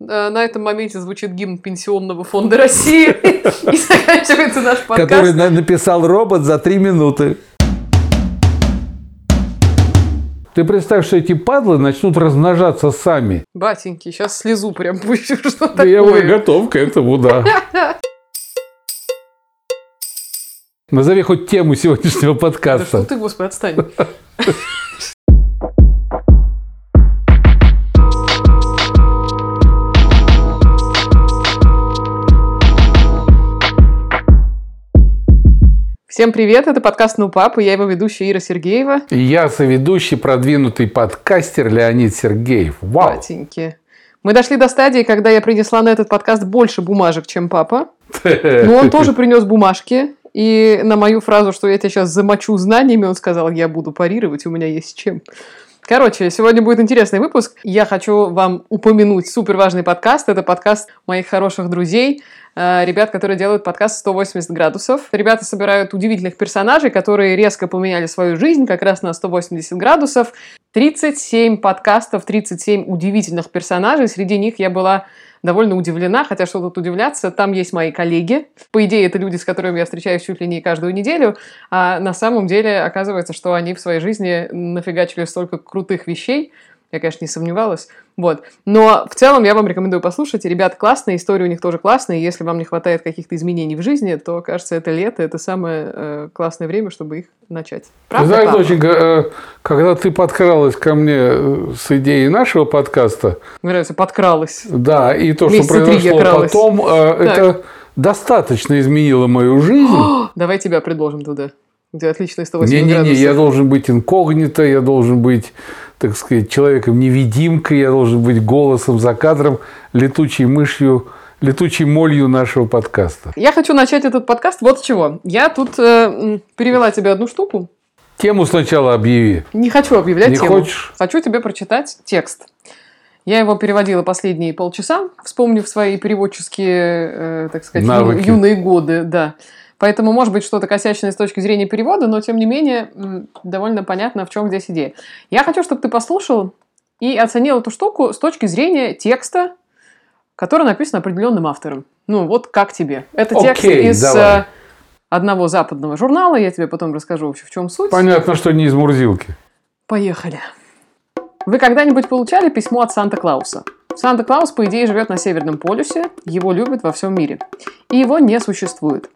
Э, На этом моменте звучит гимн Пенсионного фонда России. И заканчивается наш Который подкаст. на- написал робот за три минуты. Ты представь, что эти падлы начнут размножаться сами. Батеньки, сейчас слезу прям пущу, что Да я уже такое. готов к этому, да. Назови хоть тему сегодняшнего Да что подкаста. ты, господи, отстань. Всем привет, это подкаст «Ну, пап», и я его ведущая Ира Сергеева. И я соведущий, продвинутый подкастер Леонид Сергеев. Вау! Батеньки. Мы дошли до стадии, когда я принесла на этот подкаст больше бумажек, чем папа. Но он тоже принес бумажки. И на мою фразу, что я тебя сейчас замочу знаниями, он сказал, я буду парировать, у меня есть чем. Короче, сегодня будет интересный выпуск. Я хочу вам упомянуть супер важный подкаст. Это подкаст моих хороших друзей, ребят, которые делают подкаст 180 градусов. Ребята собирают удивительных персонажей, которые резко поменяли свою жизнь как раз на 180 градусов. 37 подкастов, 37 удивительных персонажей. Среди них я была довольно удивлена, хотя что тут удивляться, там есть мои коллеги. По идее, это люди, с которыми я встречаюсь чуть ли не каждую неделю, а на самом деле оказывается, что они в своей жизни нафигачили столько крутых вещей, я, конечно, не сомневалась. Вот. Но в целом я вам рекомендую послушать. Ребят классные, история у них тоже классная. И если вам не хватает каких-то изменений в жизни, то, кажется, это лето, это самое э, классное время, чтобы их начать. Правда, знаешь, доченька, э, когда ты подкралась ко мне э, с идеей нашего подкаста, Мне нравится, подкралась. да, и то, что Месяца произошло потом, э, это достаточно изменило мою жизнь. Давай тебя предложим туда, где отличные 180 Не-не-не, градусов. я должен быть инкогнито, я должен быть, так сказать, человеком-невидимкой, я должен быть голосом за кадром, летучей мышью, летучей молью нашего подкаста. Я хочу начать этот подкаст вот с чего. Я тут э, перевела тебе одну штуку. Тему сначала объяви. Не хочу объявлять Не тему. хочешь? Хочу тебе прочитать текст. Я его переводила последние полчаса, вспомнив свои переводческие, э, так сказать, Навыки. юные годы, да. Поэтому, может быть, что-то косячное с точки зрения перевода, но, тем не менее, довольно понятно, в чем здесь идея. Я хочу, чтобы ты послушал и оценил эту штуку с точки зрения текста, который написан определенным автором. Ну, вот как тебе. Это текст Окей, из давай. э, одного западного журнала, я тебе потом расскажу вообще, в чем суть. Понятно, что не из Мурзилки. Поехали. Вы когда-нибудь получали письмо от Санта-Клауса? Санта-Клаус, по идее, живет на Северном полюсе, его любят во всем мире. И его не существует.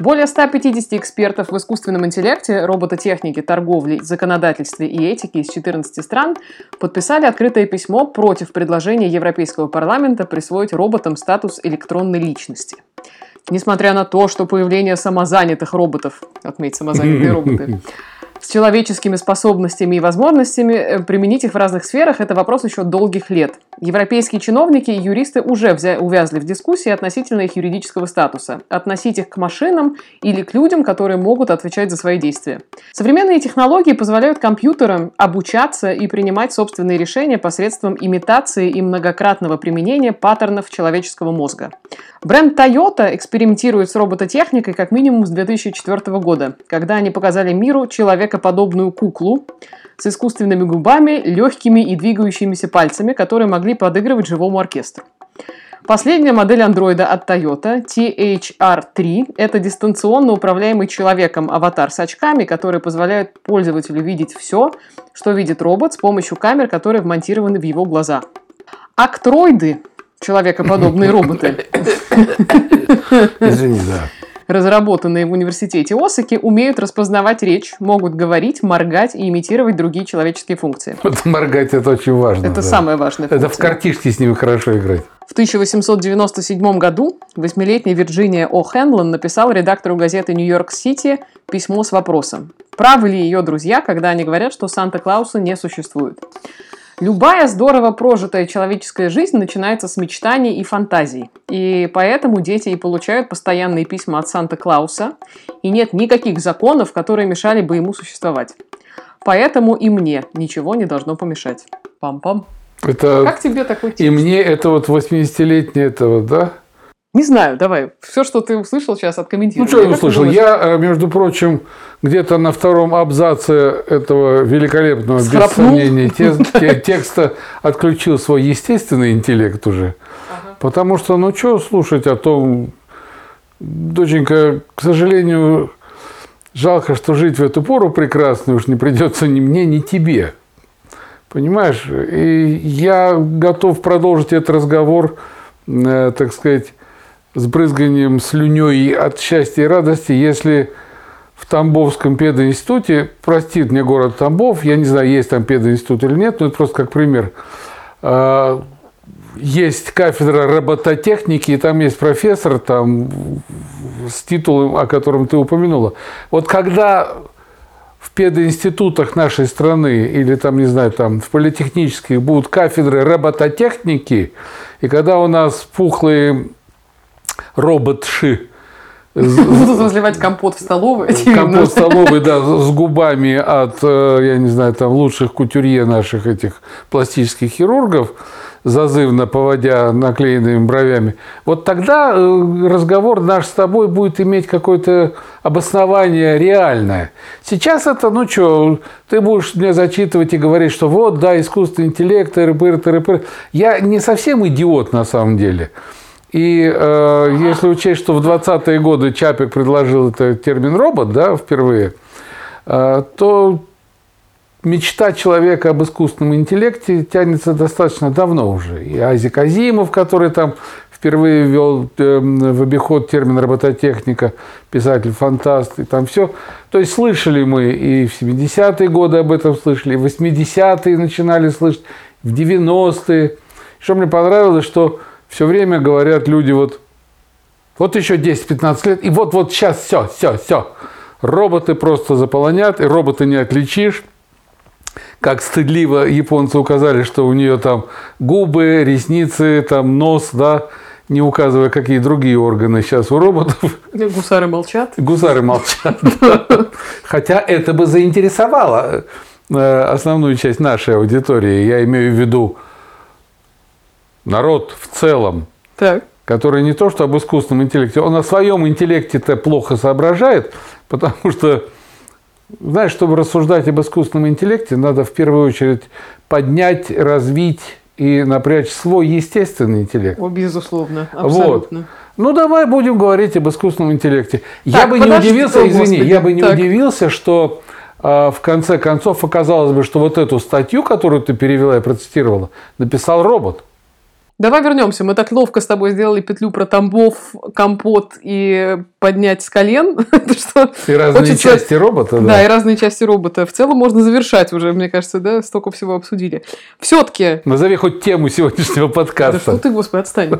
Более 150 экспертов в искусственном интеллекте, робототехнике, торговле, законодательстве и этике из 14 стран подписали открытое письмо против предложения Европейского парламента присвоить роботам статус электронной личности. Несмотря на то, что появление самозанятых роботов, отметь самозанятые роботы, с человеческими способностями и возможностями, э, применить их в разных сферах – это вопрос еще долгих лет. Европейские чиновники и юристы уже взя- увязли в дискуссии относительно их юридического статуса. Относить их к машинам или к людям, которые могут отвечать за свои действия. Современные технологии позволяют компьютерам обучаться и принимать собственные решения посредством имитации и многократного применения паттернов человеческого мозга. Бренд Toyota экспериментирует с робототехникой как минимум с 2004 года, когда они показали миру человекоподобную куклу с искусственными губами, легкими и двигающимися пальцами, которые могли подыгрывать живому оркестру. Последняя модель андроида от Toyota, THR-3, это дистанционно управляемый человеком аватар с очками, которые позволяют пользователю видеть все, что видит робот с помощью камер, которые вмонтированы в его глаза. Актроиды, человекоподобные роботы, Извини, да. Разработанные в университете Осаки, умеют распознавать речь, могут говорить, моргать и имитировать другие человеческие функции. Вот моргать это очень важно. Это да. самое важное. Это в картишке с ними хорошо играть. В 1897 году восьмилетняя Вирджиния О. Хенлон написал редактору газеты «Нью-Йорк-Сити» письмо с вопросом, правы ли ее друзья, когда они говорят, что Санта-Клауса не существует. Любая здорово прожитая человеческая жизнь начинается с мечтаний и фантазий. И поэтому дети и получают постоянные письма от Санта-Клауса, и нет никаких законов, которые мешали бы ему существовать. Поэтому и мне ничего не должно помешать. Пам-пам. Это... Как тебе такой И текст? мне это вот 80-летняя это вот, да? Не знаю, давай. Все, что ты услышал сейчас, откомментируй. Ну, что я услышал? Я, э, между прочим, где-то на втором абзаце этого великолепного, без Схрапнул? сомнения, те- те- текста отключил свой естественный интеллект уже. Потому что, ну, что слушать о том, доченька, к сожалению, жалко, что жить в эту пору прекрасную уж не придется ни мне, ни тебе. Понимаешь? И я готов продолжить этот разговор, э, так сказать, с брызганием слюней от счастья и радости, если в Тамбовском пединституте, простит мне город Тамбов, я не знаю, есть там пединститут или нет, но это просто как пример, э, есть кафедра робототехники, и там есть профессор там, с титулом, о котором ты упомянула. Вот когда в пединститутах нашей страны или там, не знаю, там в политехнических будут кафедры робототехники, и когда у нас пухлые роботши Будут разливать компот в столовой. очевидно. Компот столовый, да, с губами от, э, я не знаю, там лучших кутюрье наших этих пластических хирургов, зазывно поводя наклеенными бровями. Вот тогда э, разговор наш с тобой будет иметь какое-то обоснование реальное. Сейчас это, ну что, ты будешь мне зачитывать и говорить, что вот, да, искусственный интеллект, тыры-пыры, тыры-пыры. Я не совсем идиот на самом деле. И э, если учесть, что в 20-е годы Чапик предложил этот термин робот, да, впервые, э, то мечта человека об искусственном интеллекте тянется достаточно давно уже. И Азик Азимов, который там впервые ввел э, в обиход термин робототехника, писатель-фантаст, и там все. То есть слышали мы и в 70-е годы об этом слышали, и в 80-е начинали слышать, в 90-е. Что мне понравилось, что все время говорят люди вот, вот еще 10-15 лет, и вот-вот сейчас все, все, все. Роботы просто заполонят, и роботы не отличишь. Как стыдливо японцы указали, что у нее там губы, ресницы, там нос, да, не указывая, какие другие органы сейчас у роботов. Гусары молчат. Гусары молчат. Хотя это бы заинтересовало э, основную часть нашей аудитории. Я имею в виду народ в целом, Так. который не то что об искусственном интеллекте, он о своем интеллекте-то плохо соображает, потому что, знаешь, чтобы рассуждать об искусственном интеллекте, надо в первую очередь поднять, развить и напрячь свой естественный интеллект. О, безусловно. Вот. Абсолютно. Ну, давай будем говорить об искусственном интеллекте. я Так, бы не удивился, о, извини, Господи. я бы не Так. удивился, что а, в конце концов оказалось бы, что вот эту статью, которую ты перевела и процитировала, написал робот. Давай вернемся. Мы так ловко с тобой сделали петлю про Тамбов, компот и поднять с колен. Что? И разные части робота, Да, да. и разные части робота. В целом можно завершать уже, мне кажется, да, столько всего обсудили. Все-таки Назови хоть тему сегодняшнего Да что подкаста. ты, господи, отстань.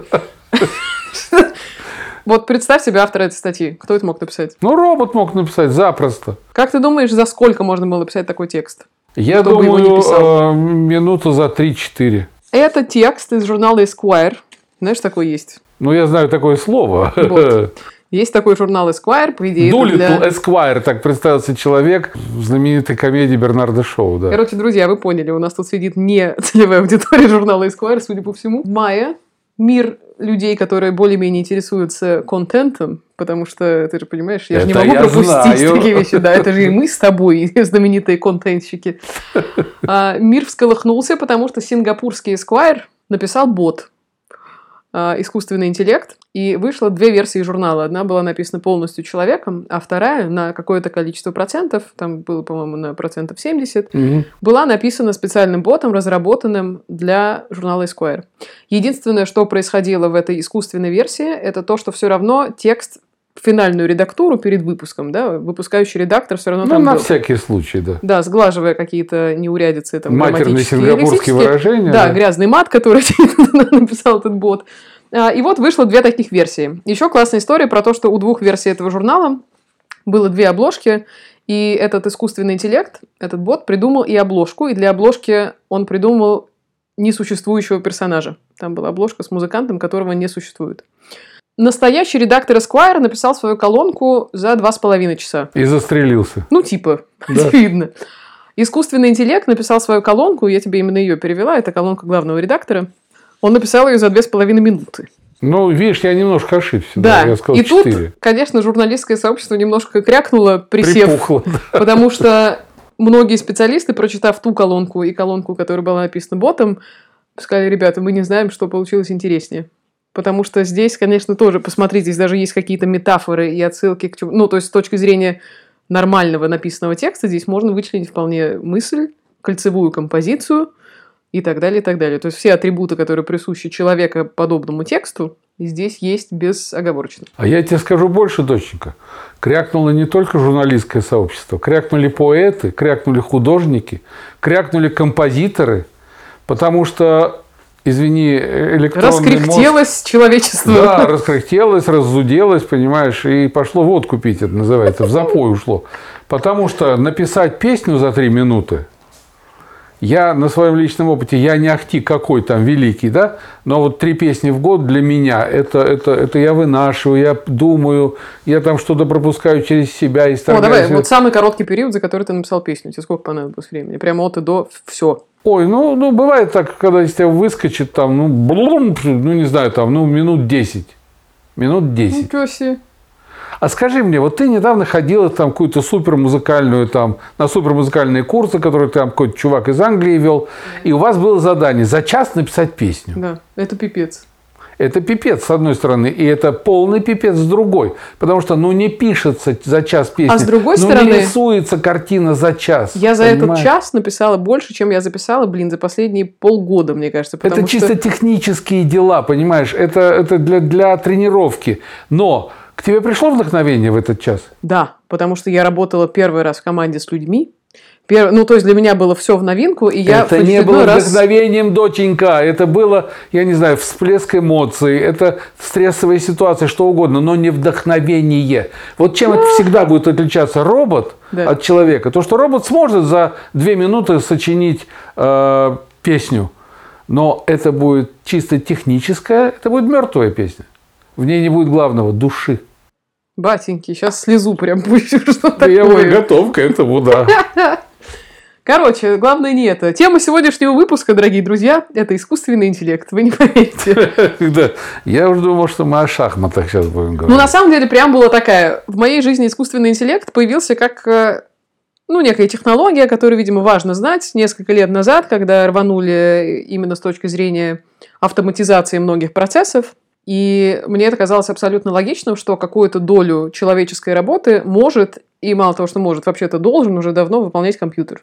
Вот представь себе автора этой статьи. Кто это мог написать? Ну, робот мог написать запросто. Как ты думаешь, за сколько можно было написать такой текст? Я думаю, э, минуту за 3-4. Это текст из журнала Esquire. Знаешь, такой есть? Ну, я знаю такое слово. Вот. Есть такой журнал Esquire, по идее, Дулитл для... Эсквайр, так представился человек в знаменитой комедии Бернарда Шоу. Да. Короче, друзья, вы поняли, у нас тут сидит не целевая аудитория журнала Esquire, судя по всему. В мае мир людей, которые более-менее интересуются контентом, потому что, ты же понимаешь, я же не Это могу пропустить знаю. такие вещи. Да, это же и мы с тобой, знаменитые контентщики. А, мир всколыхнулся, потому что сингапурский Esquire написал бот, а, искусственный интеллект, и вышло две версии журнала. Одна была написана полностью человеком, а вторая на какое-то количество процентов, там было, по-моему, на процентов 70, Мгм. была написана специальным ботом, разработанным для журнала Esquire. Единственное, что происходило в этой искусственной версии, это то, что все равно текст финальную редактуру перед выпуском, да, выпускающий редактор все равно Ну, там на был. всякий случай, да. Да, сглаживая какие-то неурядицы, там, Матерные сингапурские выражения. Да, грязный мат, который написал этот бот. А, И вот вышло две таких версии. Еще классная история про то, что у двух версий этого журнала было две обложки, и этот искусственный интеллект, этот бот, придумал и обложку, и для обложки он придумал несуществующего персонажа. Там была обложка с музыкантом, которого не существует. Настоящий редактор Esquire написал свою колонку за два с половиной часа. И застрелился. Ну, типа, Да. очевидно. Искусственный интеллект написал свою колонку, я тебе именно ее перевела, это колонка главного редактора. Он написал ее за две с половиной минуты. Ну, видишь, я немножко ошибся. Да, я сказал и 4. тут, конечно, журналистское сообщество немножко крякнуло, присев, Припухло, да. потому что многие специалисты, прочитав ту колонку и колонку, которая была написана ботом, сказали, ребята, мы не знаем, что получилось интереснее. Потому что здесь, конечно, тоже, посмотрите, здесь даже есть какие-то метафоры и отсылки к чему... Ну, то есть с точки зрения нормального написанного текста здесь можно вычленить вполне мысль, кольцевую композицию и так далее, и так далее. То есть все атрибуты, которые присущи человека подобному тексту, здесь есть безоговорочно. А я тебе скажу больше, доченька. Крякнуло не только журналистское сообщество. Крякнули поэты, крякнули художники, крякнули композиторы. Потому что, извини, электронный мозг... Раскряхтелось человечество. Да, раскряхтелось, раззуделось, понимаешь, и пошло водку пить, это называется, в запой ушло. Потому что написать песню за три минуты, я на своем личном опыте, я не ахти какой там великий, да, но вот три песни в год для меня, это, это, это я вынашиваю, я думаю, я там что-то пропускаю через себя и О, давай, вот самый короткий период, за который ты написал песню. Тебе сколько понадобилось времени? Прямо от и до все. Ой, ну, ну, бывает так, когда из тебя выскочит там, ну, блум, ну, не знаю, там, ну, минут 10. Минут 10. Ничего себе. А скажи мне, вот ты недавно ходила там какую-то супер музыкальную там на супер музыкальные курсы, которые там какой-то чувак из Англии вел, и у вас было задание за час написать песню. Да, это пипец. Это пипец с одной стороны, и это полный пипец с другой, потому что ну не пишется за час песня, А с другой ну, стороны, не рисуется картина за час. Я за этот понимаешь? час написала больше, чем я записала, блин, за последние полгода, мне кажется. Это чисто что... технические дела, понимаешь? Это, это для, для тренировки. Но к тебе пришло вдохновение в этот час? Да, потому что я работала первый раз в команде с людьми. Пер- Ну, то есть для меня было все в новинку, и я это не было раз... вдохновением, доченька. Это было, я не знаю, всплеск эмоций, это стрессовая ситуация, что угодно, но не вдохновение. Вот чем это всегда будет отличаться робот Да. от человека, то что робот сможет за две минуты сочинить э, песню, но это будет чисто техническая, это будет мертвая песня. В ней не будет главного души. Батеньки, сейчас слезу прям пущу, что Я уже такое. готов к этому, да. Короче, главное не это. Тема сегодняшнего выпуска, дорогие друзья, это искусственный интеллект. Вы не поверите. Да. Я уже думал, что мы о шахматах сейчас будем говорить. Ну, на самом деле, прям была такая. В моей жизни искусственный интеллект появился как э, ну, некая технология, которую, видимо, важно знать. Несколько лет назад, когда рванули именно с точки зрения автоматизации многих процессов, и мне это казалось абсолютно логичным, что какую-то долю человеческой работы может, и мало того, что может, вообще-то должен уже давно выполнять компьютер.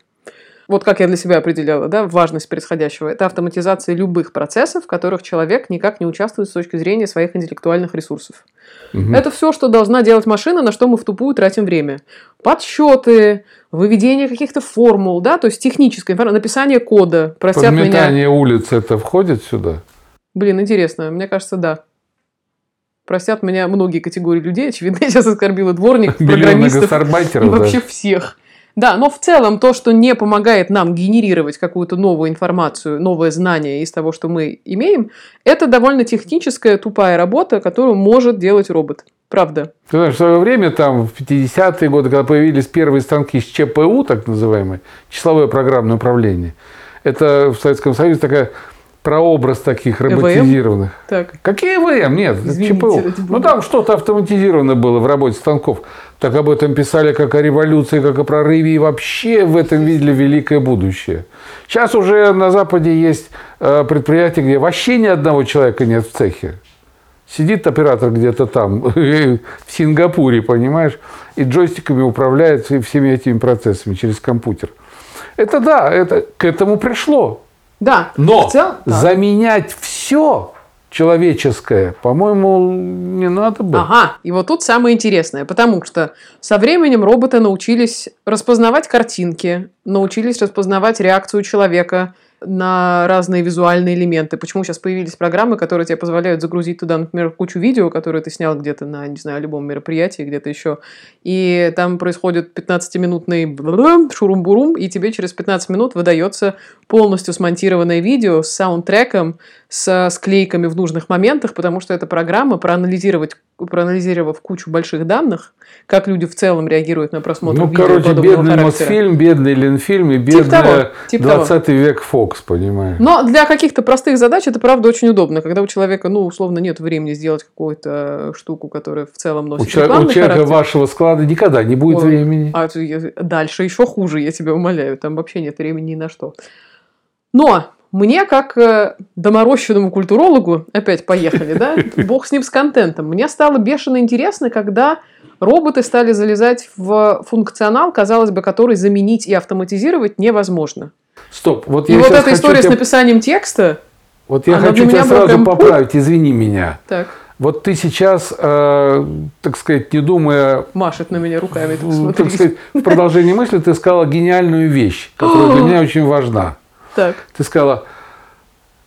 Вот как я для себя определяла, да, важность происходящего. Это автоматизация любых процессов, в которых человек никак не участвует с точки зрения своих интеллектуальных ресурсов. Мгм. Это все, что должна делать машина, на что мы в тупую тратим время. Подсчеты, выведение каких-то формул, да, то есть техническая информация, написание кода. Простят меня. Подметание улиц это входит сюда? Блин, интересно, мне кажется, да. Простят меня многие категории людей. Очевидно, я сейчас оскорбила Миллионы программистов и вообще всех. Да, но в целом то, что не помогает нам генерировать какую-то новую информацию, новое знание из того, что мы имеем, это довольно техническая, тупая работа, которую может делать робот. Правда. Ты знаешь, в свое время, там, в 50-е годы, когда появились первые станки с ЧПУ, так называемые, числовое программное управление, это в Советском Союзе такая прообраз таких ЭВМ? роботизированных. Так. Какие ВМ? Нет, Извините, ЧПУ. Ну, там что-то автоматизировано было в работе станков. Так об этом писали как о революции, как о прорыве. И вообще в этом видели великое будущее. Сейчас уже на Западе есть э, предприятия, где вообще ни одного человека нет в цехе. Сидит оператор где-то там, в Сингапуре, понимаешь, и джойстиками управляет всеми этими процессами через компьютер. Это да, это к этому пришло. Да. Но в целом, да. заменять все человеческое, по-моему, не надо было. Ага, и вот тут самое интересное, потому что со временем роботы научились распознавать картинки, научились распознавать реакцию человека на разные визуальные элементы. Почему сейчас появились программы, которые тебе позволяют загрузить туда, например, кучу видео, которые ты снял где-то на, не знаю, любом мероприятии, где-то еще, и там происходит 15-минутный блум, шурум-бурум, и тебе через 15 минут выдается полностью смонтированное видео с саундтреком, с склейками в нужных моментах, потому что эта программа, проанализировать, проанализировав кучу больших данных, как люди в целом реагируют на просмотр Ну, видео короче, бедный характера. Мосфильм, бедный Ленфильм и того, бедный типа 20 век Фокс, понимаешь? Но для каких-то простых задач это, правда, очень удобно. Когда у человека, ну, условно, нет времени сделать какую-то штуку, которая в целом У, носит у рекламный человека характер. вашего склада никогда не будет Ой, времени. А дальше еще хуже, я тебя умоляю. Там вообще нет времени ни на что. Но мне, как э, доморощенному культурологу, опять поехали, да, бог с ним с контентом, мне стало бешено интересно, когда роботы стали залезать в функционал, казалось бы, который заменить и автоматизировать невозможно. Стоп, вот И я вот сейчас эта история с тебя- написанием текста, Вот я хочу тебя сразу прям- поправить, извини меня. так, Вот ты сейчас, э, так сказать, не думая, машет на меня руками, так смотри. так сказать, в продолжении мысли, ты сказала гениальную вещь, которая для меня очень важна. Так, Ты сказала,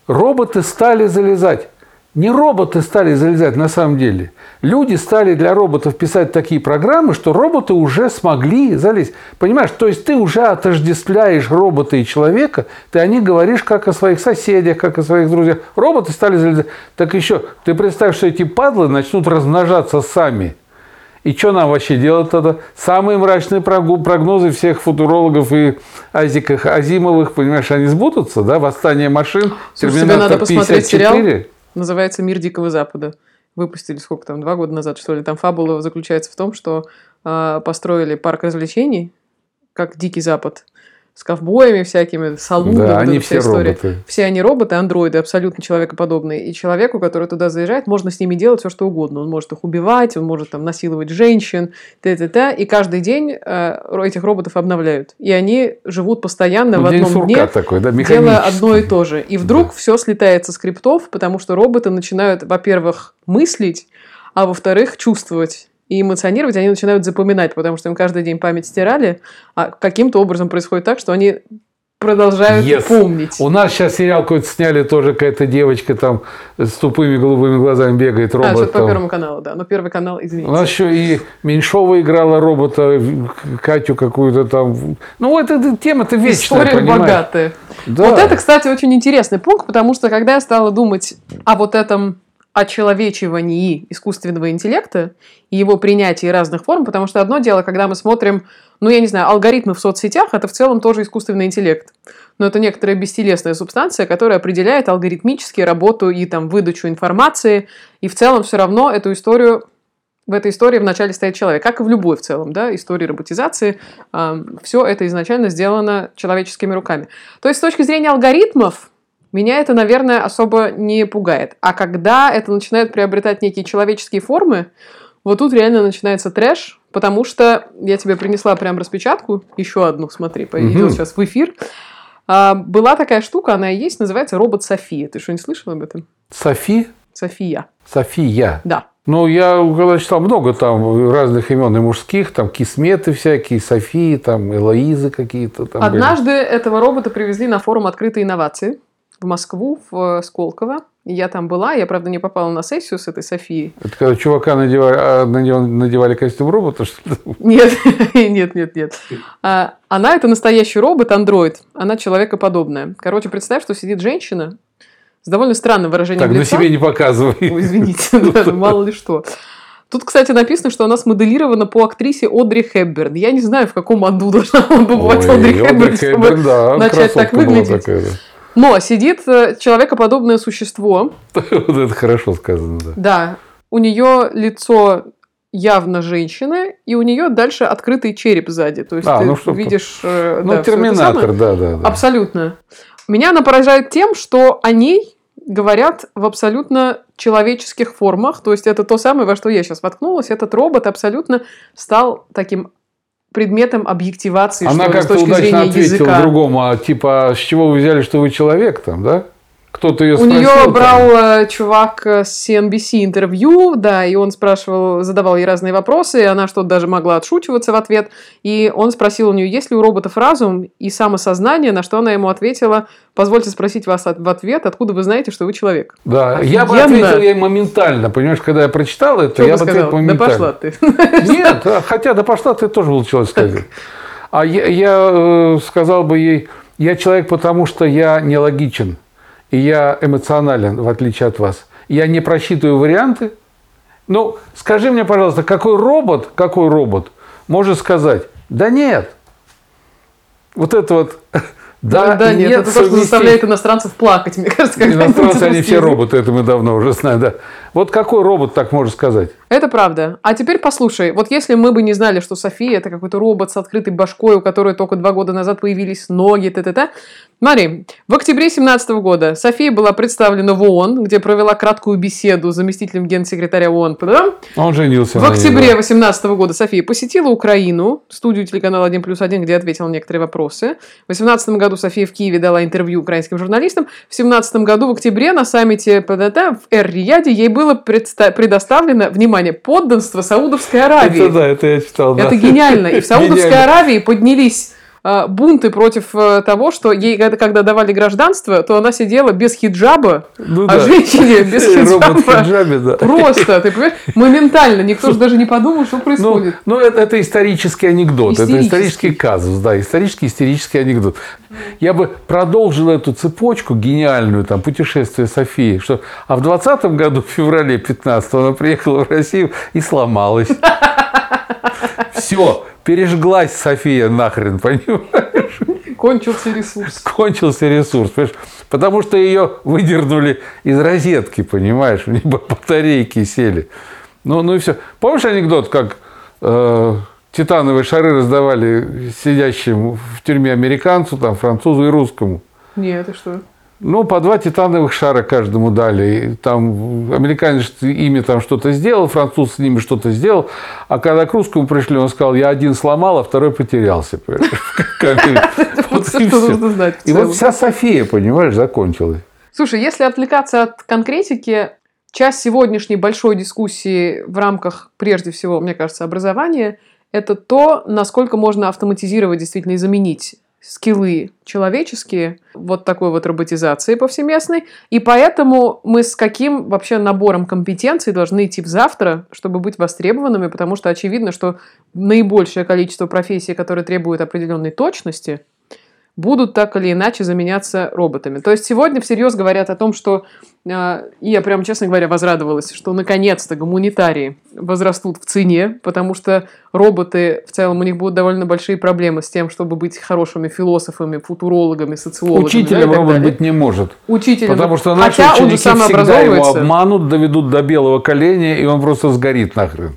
роботы стали залезать. Не роботы стали залезать на самом деле. Люди стали для роботов писать такие программы, что роботы уже смогли залезть. Понимаешь, то есть ты уже отождествляешь робота и человека, ты о них говоришь как о своих соседях, как о своих друзьях. Роботы стали залезать. Так еще, ты представь, что эти падлы начнут размножаться сами. И что нам вообще делать тогда? Самые мрачные прогнозы всех футурологов и Азиках, Азимовых, понимаешь, они сбудутся, да? Восстание машин, Слушай, тебе надо посмотреть 54. называется «Мир Дикого Запада». Выпустили сколько там, два года назад, что ли. Там фабула заключается в том, что а, построили парк развлечений, как Дикий Запад, с ковбоями всякими, салуном. Да, вот они вся все история. роботы. Все они роботы, андроиды, абсолютно человекоподобные. И человеку, который туда заезжает, можно с ними делать все, что угодно. Он может их убивать, он может там насиловать женщин, т.т. И каждый день э, этих роботов обновляют. И они живут постоянно Ну, в одном дне, такой, да, делая одно и то же. И вдруг все слетается с скриптов, потому что роботы начинают, во-первых, мыслить, а во-вторых, чувствовать. И эмоционировать они начинают запоминать, потому что им каждый день память стирали, а каким-то образом происходит так, что они продолжают Yes. помнить. У нас сейчас сериал какой-то сняли, тоже какая-то девочка там с тупыми голубыми глазами бегает, А, робот. что-то по. Первому каналу, да. Но Первый канал, извините. У нас еще и Меньшова играла робота, Катю какую-то там. Ну, это, это тема-то вечная, История понимаешь? богатая. Да. Вот это, кстати, очень интересный пункт, потому что когда я стала думать о вот этом очеловечивании искусственного интеллекта и его принятии разных форм, потому что одно дело, когда мы смотрим, ну, я не знаю, алгоритмы в соцсетях, это в целом тоже искусственный интеллект. Но это некоторая бестелесная субстанция, которая определяет алгоритмически работу и там выдачу информации, и в целом все равно эту историю в этой истории вначале стоит человек, как и в любой в целом, да, истории роботизации, все это изначально сделано человеческими руками. То есть с точки зрения алгоритмов меня это, наверное, особо не пугает. А когда это начинает приобретать некие человеческие формы, вот тут реально начинается трэш, потому что я тебе принесла прям распечатку, еще одну, смотри, идет Мгм. сейчас в эфир. А, была такая штука, она и есть, называется робот София. Ты что, не слышал об этом? Софи? София, София. да. Ну, я когда читал много там разных имен и мужских, там кисметы всякие, Софии, там Элоизы какие-то там были. Однажды этого робота привезли на форум «Открытые инновации» в Москву, в э, Сколково. Я там была, я, правда, не попала на сессию с этой Софией. Это когда чувака надевали, а, надевали, надевали костюм робота, что ли? Нет, нет, нет, нет. А, Она это настоящий робот, андроид. Она человекоподобная. Короче, представь, что сидит женщина с довольно странным выражением Так, на лица. себе не показывай. Ой, извините, мало ли что. Тут, кстати, написано, что она смоделирована по актрисе Одри Хепберн. Я не знаю, в каком аду должна побывать Ой, Одри Хепберн, чтобы да, начать так была выглядеть. такая, да. Но сидит э, человекоподобное существо. Вот это хорошо сказано, да. Да, у нее лицо явно женщины, и у нее дальше открытый череп сзади. То есть А, ты ну что- видишь... э, Ну, да, терминатор, да, да, да. Абсолютно. Меня она поражает тем, что о ней говорят в абсолютно человеческих формах. То есть это то самое, во что я сейчас воткнулась. Этот робот абсолютно стал таким предметом объективации, Она что как-то удачно ответила языка. другому, а типа, с чего вы взяли, что вы человек там, да? Кто-то ее У спросил. нее там. брал э, чувак э, с CNBC интервью, да, и он спрашивал, задавал ей разные вопросы, и она что-то даже могла отшучиваться в ответ. И он спросил у нее, есть ли у роботов разум и самосознание, на что она ему ответила, позвольте спросить вас в ответ, откуда вы знаете, что вы человек. Да, я бы Офигенно. ответил ей моментально. Понимаешь, когда я прочитал это, Что я бы ответил сказал? Да моментально. пошла ты. Нет, хотя да пошла, ты тоже был человек сказать. А я, я, э, сказал бы ей, я человек, потому что я нелогичен. И я эмоционален, в отличие от вас. Я не просчитываю варианты. Ну, скажи мне, пожалуйста, какой робот, какой робот может сказать, да нет, вот это вот да, да, нет, нет, это то, что заставляет иностранцев плакать, мне кажется. Иностранцы, они все роботы, это мы давно уже знаем, да. Вот какой робот так может сказать? Это правда. А теперь послушай, вот если мы бы не знали, что София это какой-то робот с открытой башкой, у которой только два года назад появились ноги, т-т-т, Смотри, в октябре 2017 года София была представлена в ООН, где провела краткую беседу с заместителем генсекретаря ООН. Он женился В октябре 2018 года София посетила Украину, студию телеканала 1 плюс 1, где ответила на некоторые вопросы. В 2018 году София в Киеве дала интервью украинским журналистам. В 2017 году в октябре на саммите ПДТ в Эр-Рияде ей было предоставлено, внимание, подданство Саудовской Аравии. Это да, это я читал. Это гениально. И в Саудовской Аравии поднялись бунты против э, того, что ей когда давали гражданство, то она сидела без хиджаба, ну, а да. женщине без хиджаба. хиджабе, да. Просто, ты понимаешь, моментально, никто же даже не подумал, что происходит. Ну, ну это, это исторический анекдот, это исторический казус, да, исторический истерический анекдот. Я бы продолжил эту цепочку гениальную, там, путешествие Софии, что, а в 20 году, в феврале 15 она приехала в Россию и сломалась. Все, пережглась София нахрен, понимаешь? Кончился ресурс. Кончился ресурс, понимаешь? Потому что ее выдернули из розетки, понимаешь? У нее батарейки сели. Ну, ну и все. Помнишь анекдот, как э, титановые шары раздавали сидящим в тюрьме американцу, там, французу и русскому? Нет, это что? Ну, по два титановых шара каждому дали. Там американец ими там что-то сделал, француз с ними что-то сделал. А когда к русскому пришли, он сказал, я один сломал, а второй потерялся. И вот вся София, понимаешь, закончилась. Слушай, если отвлекаться от конкретики, часть сегодняшней большой дискуссии в рамках, прежде всего, мне кажется, образования, это то, насколько можно автоматизировать действительно и заменить скиллы человеческие, вот такой вот роботизации повсеместной. И поэтому мы с каким вообще набором компетенций должны идти в завтра, чтобы быть востребованными, потому что очевидно, что наибольшее количество профессий, которые требуют определенной точности, будут так или иначе заменяться роботами. То есть сегодня всерьез говорят о том, что, э, и я прям, честно говоря, возрадовалась, что наконец-то гуманитарии возрастут в цене, потому что роботы, в целом, у них будут довольно большие проблемы с тем, чтобы быть хорошими философами, футурологами, социологами. Учителем да, робот далее. быть не может. Учителем. Потому что наши Хотя ученики всегда его обманут, доведут до белого коленя, и он просто сгорит нахрен.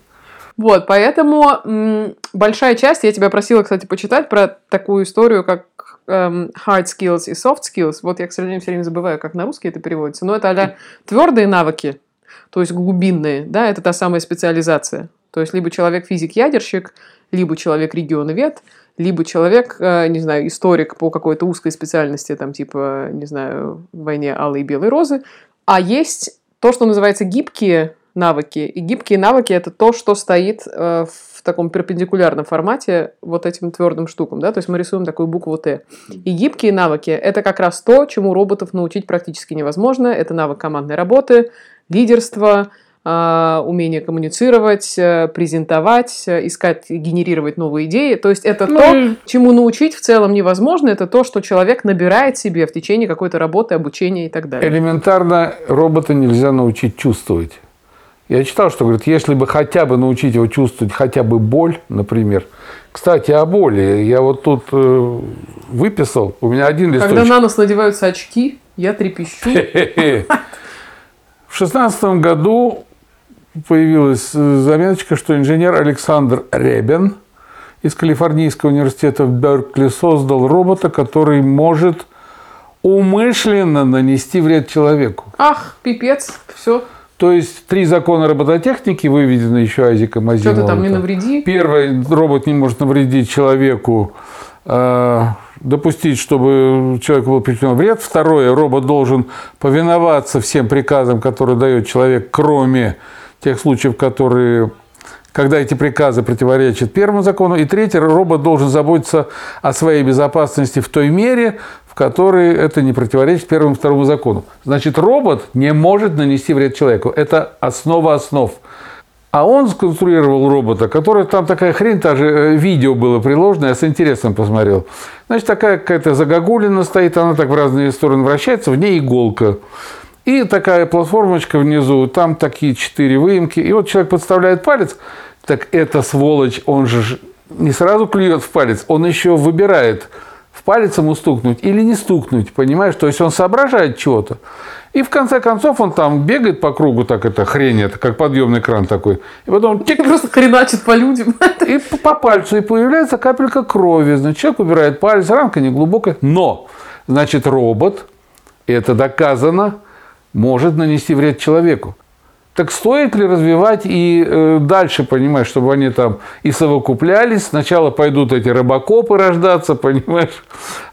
Вот, поэтому м, большая часть, я тебя просила, кстати, почитать про такую историю, как эм, hard skills и soft skills. Вот я, к сожалению, все время забываю, как на русский это переводится. Но это а твердые навыки, то есть глубинные, да, это та самая специализация. То есть либо человек физик-ядерщик, либо человек регионовед, либо человек, э, не знаю, историк по какой-то узкой специальности, там типа, не знаю, войне алые и белые розы. А есть то, что называется гибкие навыки. И гибкие навыки – это то, что стоит э, в таком перпендикулярном формате вот этим твердым штукам. Да? То есть мы рисуем такую букву «Т». И гибкие навыки – это как раз то, чему роботов научить практически невозможно. Это навык командной работы, лидерства, э, умение коммуницировать, э, презентовать, искать, генерировать новые идеи. То есть это ну, то, чему научить в целом невозможно. Это то, что человек набирает себе в течение какой-то работы, обучения и так далее. Элементарно робота нельзя научить чувствовать. Я читал, что говорит, если бы хотя бы научить его чувствовать хотя бы боль, например. Кстати, о боли. Я вот тут э, выписал, у меня один листочек. Когда на нос надеваются очки, я трепещу. В шестнадцатом году появилась э, заметочка, что инженер Александр Ребен из Калифорнийского университета в Беркли создал робота, который может умышленно нанести вред человеку. Ах, пипец, все. То есть три закона робототехники выведены еще Айзеком Азимовым. Что ты там не навреди? Первый, робот не может навредить человеку, э, допустить, чтобы человеку был причинен вред. Второе, робот должен повиноваться всем приказам, которые дает человек, кроме тех случаев, которые когда эти приказы противоречат первому закону. И третье, робот должен заботиться о своей безопасности в той мере, в которой это не противоречит первому и второму закону. Значит, робот не может нанести вред человеку. Это основа основ. А он сконструировал робота, который там такая хрень, даже э, видео было приложено, я с интересом посмотрел. Значит, такая какая-то загогулина стоит, она так в разные стороны вращается, в ней иголка. И такая платформочка внизу, там такие четыре выемки. И вот человек подставляет палец, так это сволочь, он же не сразу клюет в палец, он еще выбирает, палец ему стукнуть или не стукнуть, понимаешь? То есть он соображает чего-то. И в конце концов он там бегает по кругу, так это хрень, это как подъемный кран такой. И потом тик, просто хреначит по людям. И по пальцу, и появляется капелька крови. Значит, человек убирает палец, ранка не глубокая. Но, значит, робот, это доказано, может нанести вред человеку. Так стоит ли развивать и э, дальше, понимаешь, чтобы они там и совокуплялись? Сначала пойдут эти робокопы рождаться, понимаешь,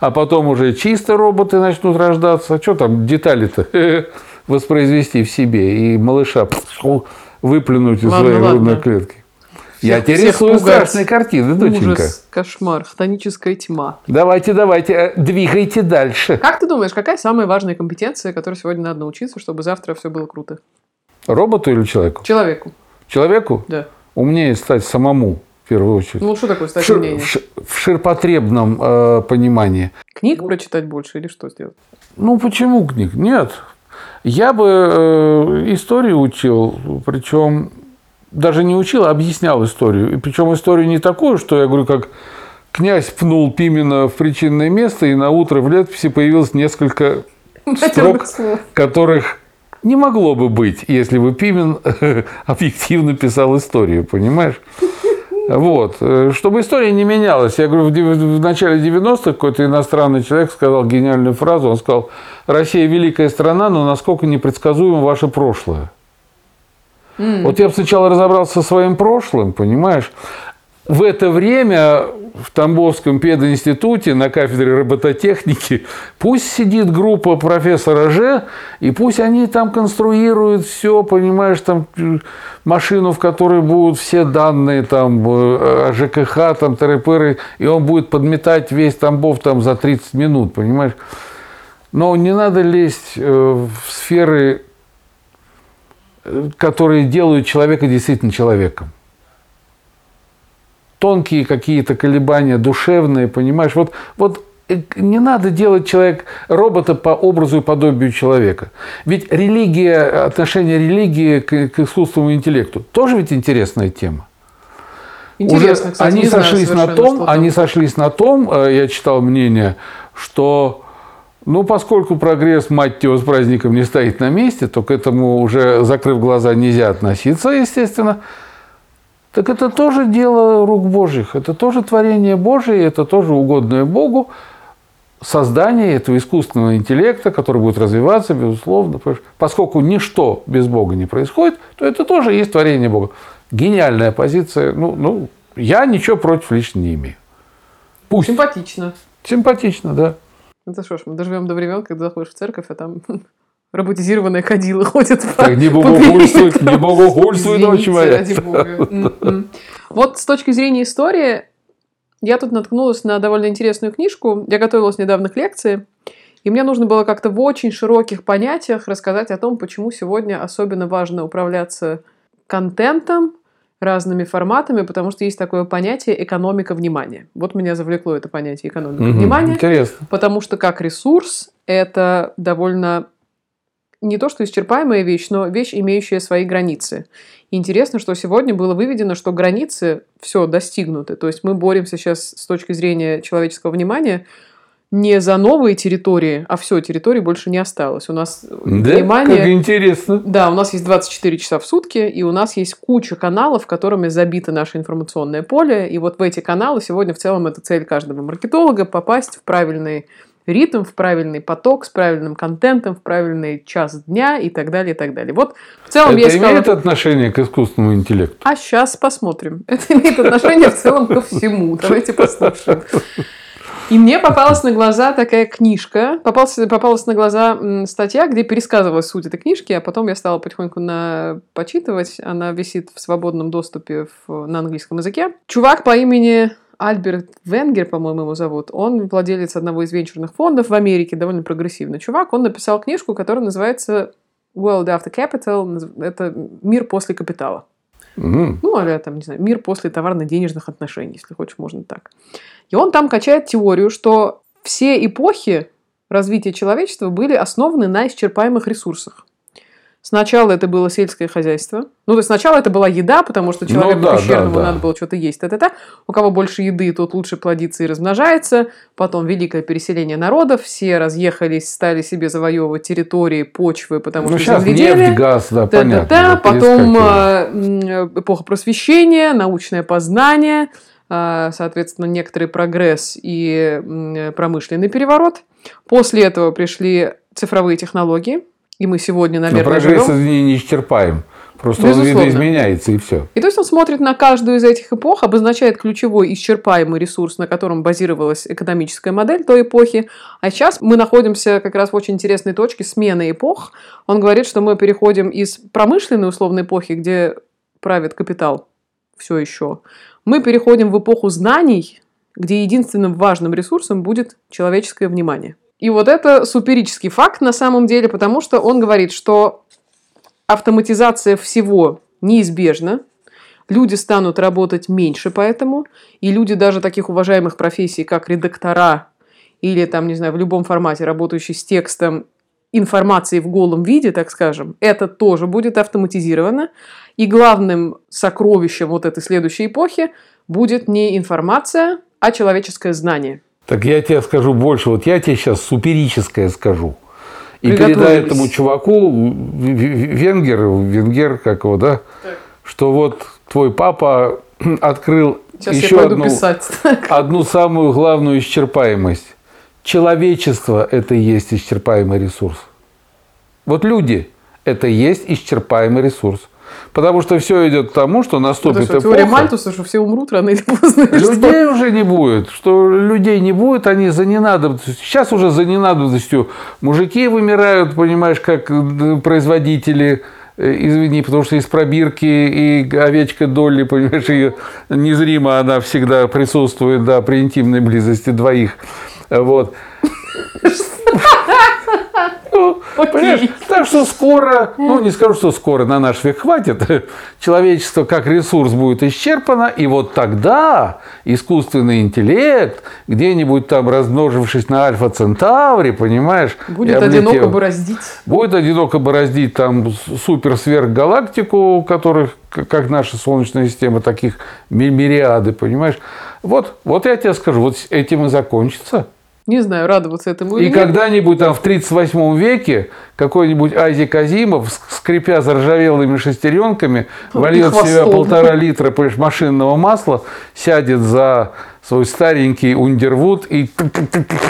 а потом уже чисто роботы начнут рождаться. А что там детали-то воспроизвести в себе и малыша выплюнуть из своей грудной клетки? Я тебя рисую страшные картины, доченька. Ужас, кошмар, хтоническая тьма. Давайте, давайте, э, двигайте дальше. Как ты думаешь, какая самая важная компетенция, которой сегодня надо научиться, чтобы завтра все было круто? Роботу или человеку? Человеку. Человеку? Да. Умнее стать самому, в первую очередь. Ну, что такое стать Шир, умнее? В, в ширпотребном э, понимании. Книг прочитать больше или что сделать? Ну, почему книг? Нет. Я бы э, историю учил, причем даже не учил, а объяснял историю. И причем историю не такую, что я говорю, как князь пнул Пимена в причинное место, и на утро в летописи появилось несколько строк, которых не могло бы быть, если бы Пимен объективно писал историю, понимаешь? Вот. Чтобы история не менялась. Я говорю, в начале 90-х какой-то иностранный человек сказал гениальную фразу. Он сказал, Россия великая страна, но насколько непредсказуемо ваше прошлое. Mm. Вот я бы сначала разобрался со своим прошлым, понимаешь? В это время в Тамбовском пединституте на кафедре робототехники пусть сидит группа профессора Ж, и пусть они там конструируют все, понимаешь, там машину, в которой будут все данные там э, о ЖКХ, там ТРПР, и он будет подметать весь Тамбов там за 30 минут, понимаешь? Но не надо лезть э, в сферы, э, которые делают человека действительно человеком тонкие какие-то колебания душевные, понимаешь? Вот, вот э, не надо делать человек, робота по образу и подобию человека. Ведь религия, отношение религии к, к искусственному интеллекту тоже ведь интересная тема. Интересно, Уже кстати, они сошлись на том, они сошлись на том, я читал мнение, что ну, поскольку прогресс, мать его, с праздником не стоит на месте, то к этому уже, закрыв глаза, нельзя относиться, естественно. Так это тоже дело рук Божьих, это тоже творение Божие, это тоже угодное Богу создание этого искусственного интеллекта, который будет развиваться, безусловно. Поскольку ничто без Бога не происходит, то это тоже есть творение Бога. Гениальная позиция. Ну, ну, я ничего против лично не имею. Пусть. Симпатично. Симпатично, да. Это что ж, мы доживем до времен, когда заходишь в церковь, а там роботизированные ходилы ходят так, не богохульствуй, не богохульствуй, дочь моя. ради бога. Вот с точки зрения истории, я тут наткнулась на довольно интересную книжку. Я готовилась недавно к лекции, и мне нужно было как-то в очень широких понятиях рассказать о том, почему сегодня особенно важно управляться контентом, разными форматами, потому что есть такое понятие экономика внимания. Вот меня завлекло это понятие экономика угу, внимания. Интересно. Потому что как ресурс это довольно не то что исчерпаемая вещь, но вещь, имеющая свои границы. И интересно, что сегодня было выведено, что границы все достигнуты. То есть мы боремся сейчас с точки зрения человеческого внимания не за новые территории, а все, территории больше не осталось. У нас да? внимание... Как интересно. Да, у нас есть 24 часа в сутки, и у нас есть куча каналов, которыми забито наше информационное поле. И вот в эти каналы сегодня в целом это цель каждого маркетолога попасть в правильный ритм, в правильный поток, с правильным контентом, в правильный час дня и так далее, и так далее. Вот в целом Это я сказала... имеет отношение к искусственному интеллекту? А сейчас посмотрим. Это имеет отношение в целом ко всему. Давайте послушаем. И мне попалась на глаза такая книжка, попалась, попалась на глаза статья, где пересказывалась суть этой книжки, а потом я стала потихоньку на... почитывать. Она висит в свободном доступе в... на английском языке. Чувак по имени Альберт Венгер, по-моему, его зовут, он владелец одного из венчурных фондов в Америке, довольно прогрессивный чувак. Он написал книжку, которая называется World After Capital. Это «Мир после капитала». Мгм. Ну, а там, не знаю, мир после товарно-денежных отношений, если хочешь, можно так. И он там качает теорию, что все эпохи развития человечества были основаны на исчерпаемых ресурсах. Сначала это было сельское хозяйство. Ну, то есть сначала это была еда, потому что Ну человеку да, да, пещерному да. надо было что-то есть. Та-та-та. У кого больше еды, тот лучше плодится и размножается. Потом великое переселение народов. Все разъехались, стали себе завоевывать территории, почвы, потому Ну, что сейчас земледелие. нефть, газ, да, понятно. Да-да-да. вот Потом э, эпоха просвещения, научное познание, э, соответственно, некоторый прогресс и промышленный переворот. После этого пришли цифровые технологии, и мы сегодня, Но наверное, прогресс живем. не, не исчерпаем. Просто он Безусловно. видоизменяется, и все. И то есть он смотрит на каждую из этих эпох, обозначает ключевой исчерпаемый ресурс, на котором базировалась экономическая модель той эпохи. А сейчас мы находимся как раз в очень интересной точке смены эпох. Он говорит, что мы переходим из промышленной условной эпохи, где правит капитал все еще, мы переходим в эпоху знаний, где единственным важным ресурсом будет человеческое внимание. И вот это суперический факт на самом деле, потому что он говорит, что автоматизация всего неизбежна, люди станут работать меньше поэтому, и люди даже таких уважаемых профессий, как редактора или там, не знаю, в любом формате, работающие с текстом, информации в голом виде, так скажем, это тоже будет автоматизировано. И главным сокровищем вот этой следующей эпохи будет не информация, а человеческое знание. Так я тебе скажу больше. Вот я тебе сейчас суперическое скажу. И передай этому чуваку, венгер, венгер, как его, да, что вот твой папа открыл Сейчас еще одну, писать. одну самую главную исчерпаемость. Человечество – это и есть исчерпаемый ресурс. Вот люди – это и есть исчерпаемый ресурс. Потому что все идет к тому, что Это наступит что, теория эпоха, Мальтуса, что все умрут рано или поздно. что? Людей уже не будет. Что людей не будет, они за ненадобностью. Сейчас уже за ненадобностью мужики вымирают, понимаешь, как э, производители. Э, Извини, потому что из пробирки и овечка Долли, понимаешь, ее незримо она всегда присутствует, да, при интимной близости двоих. Вот. Понимаешь, так что скоро, ну не скажу, что скоро, на наш век хватит, человечество как ресурс будет исчерпано, и вот тогда искусственный интеллект, где-нибудь там размножившись на Альфа-Центавре, понимаешь, и Будет одиноко бороздить. Будет одиноко бороздить там супер сверхгалактику, у которых, как наша Солнечная система, таких ми- мириады, понимаешь? Вот, вот я тебе скажу, вот этим и закончится. Не знаю, радоваться этому И или нет. когда-нибудь там в 38 веке какой-нибудь Айзек Азимов, скрипя заржавелыми шестеренками, вольет в себя полтора литра машинного масла, сядет за свой старенький ундервуд и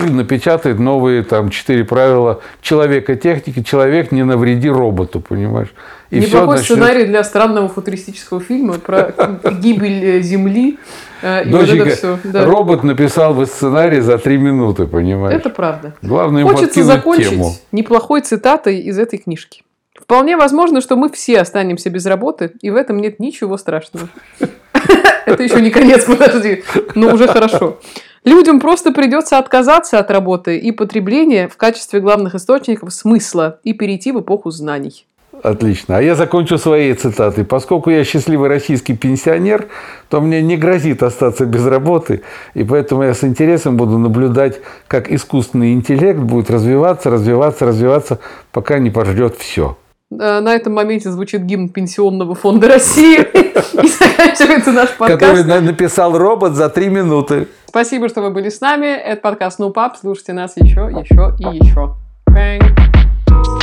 напечатает новые там четыре правила человека техники. Человек не навреди роботу, понимаешь? И Неплохой начнет- сценарий для странного футуристического фильма про гибель э, Земли. э, И вот Доченька, это все. Да. робот написал бы сценарий за три минуты, понимаешь? Это правда. Главное Хочется закончить тему. неплохой цитатой из этой книжки. Вполне возможно, что мы все останемся без работы, и в этом нет ничего страшного. Это еще не конец, подожди. Но уже хорошо. Людям просто придется отказаться от работы и потребления в качестве главных источников смысла и перейти в эпоху знаний. Отлично. А я закончу своей цитатой. Поскольку я счастливый российский пенсионер, то мне не грозит остаться без работы. И поэтому я с интересом буду наблюдать, как искусственный интеллект будет развиваться, развиваться, развиваться, пока не пожрет все. Э, На этом моменте звучит гимн Пенсионного фонда России. И заканчивается наш Который подкаст. на- написал робот за три минуты. Спасибо, что вы были с нами. Это подкаст No Pub. Слушайте нас еще, еще и еще. Бэнг.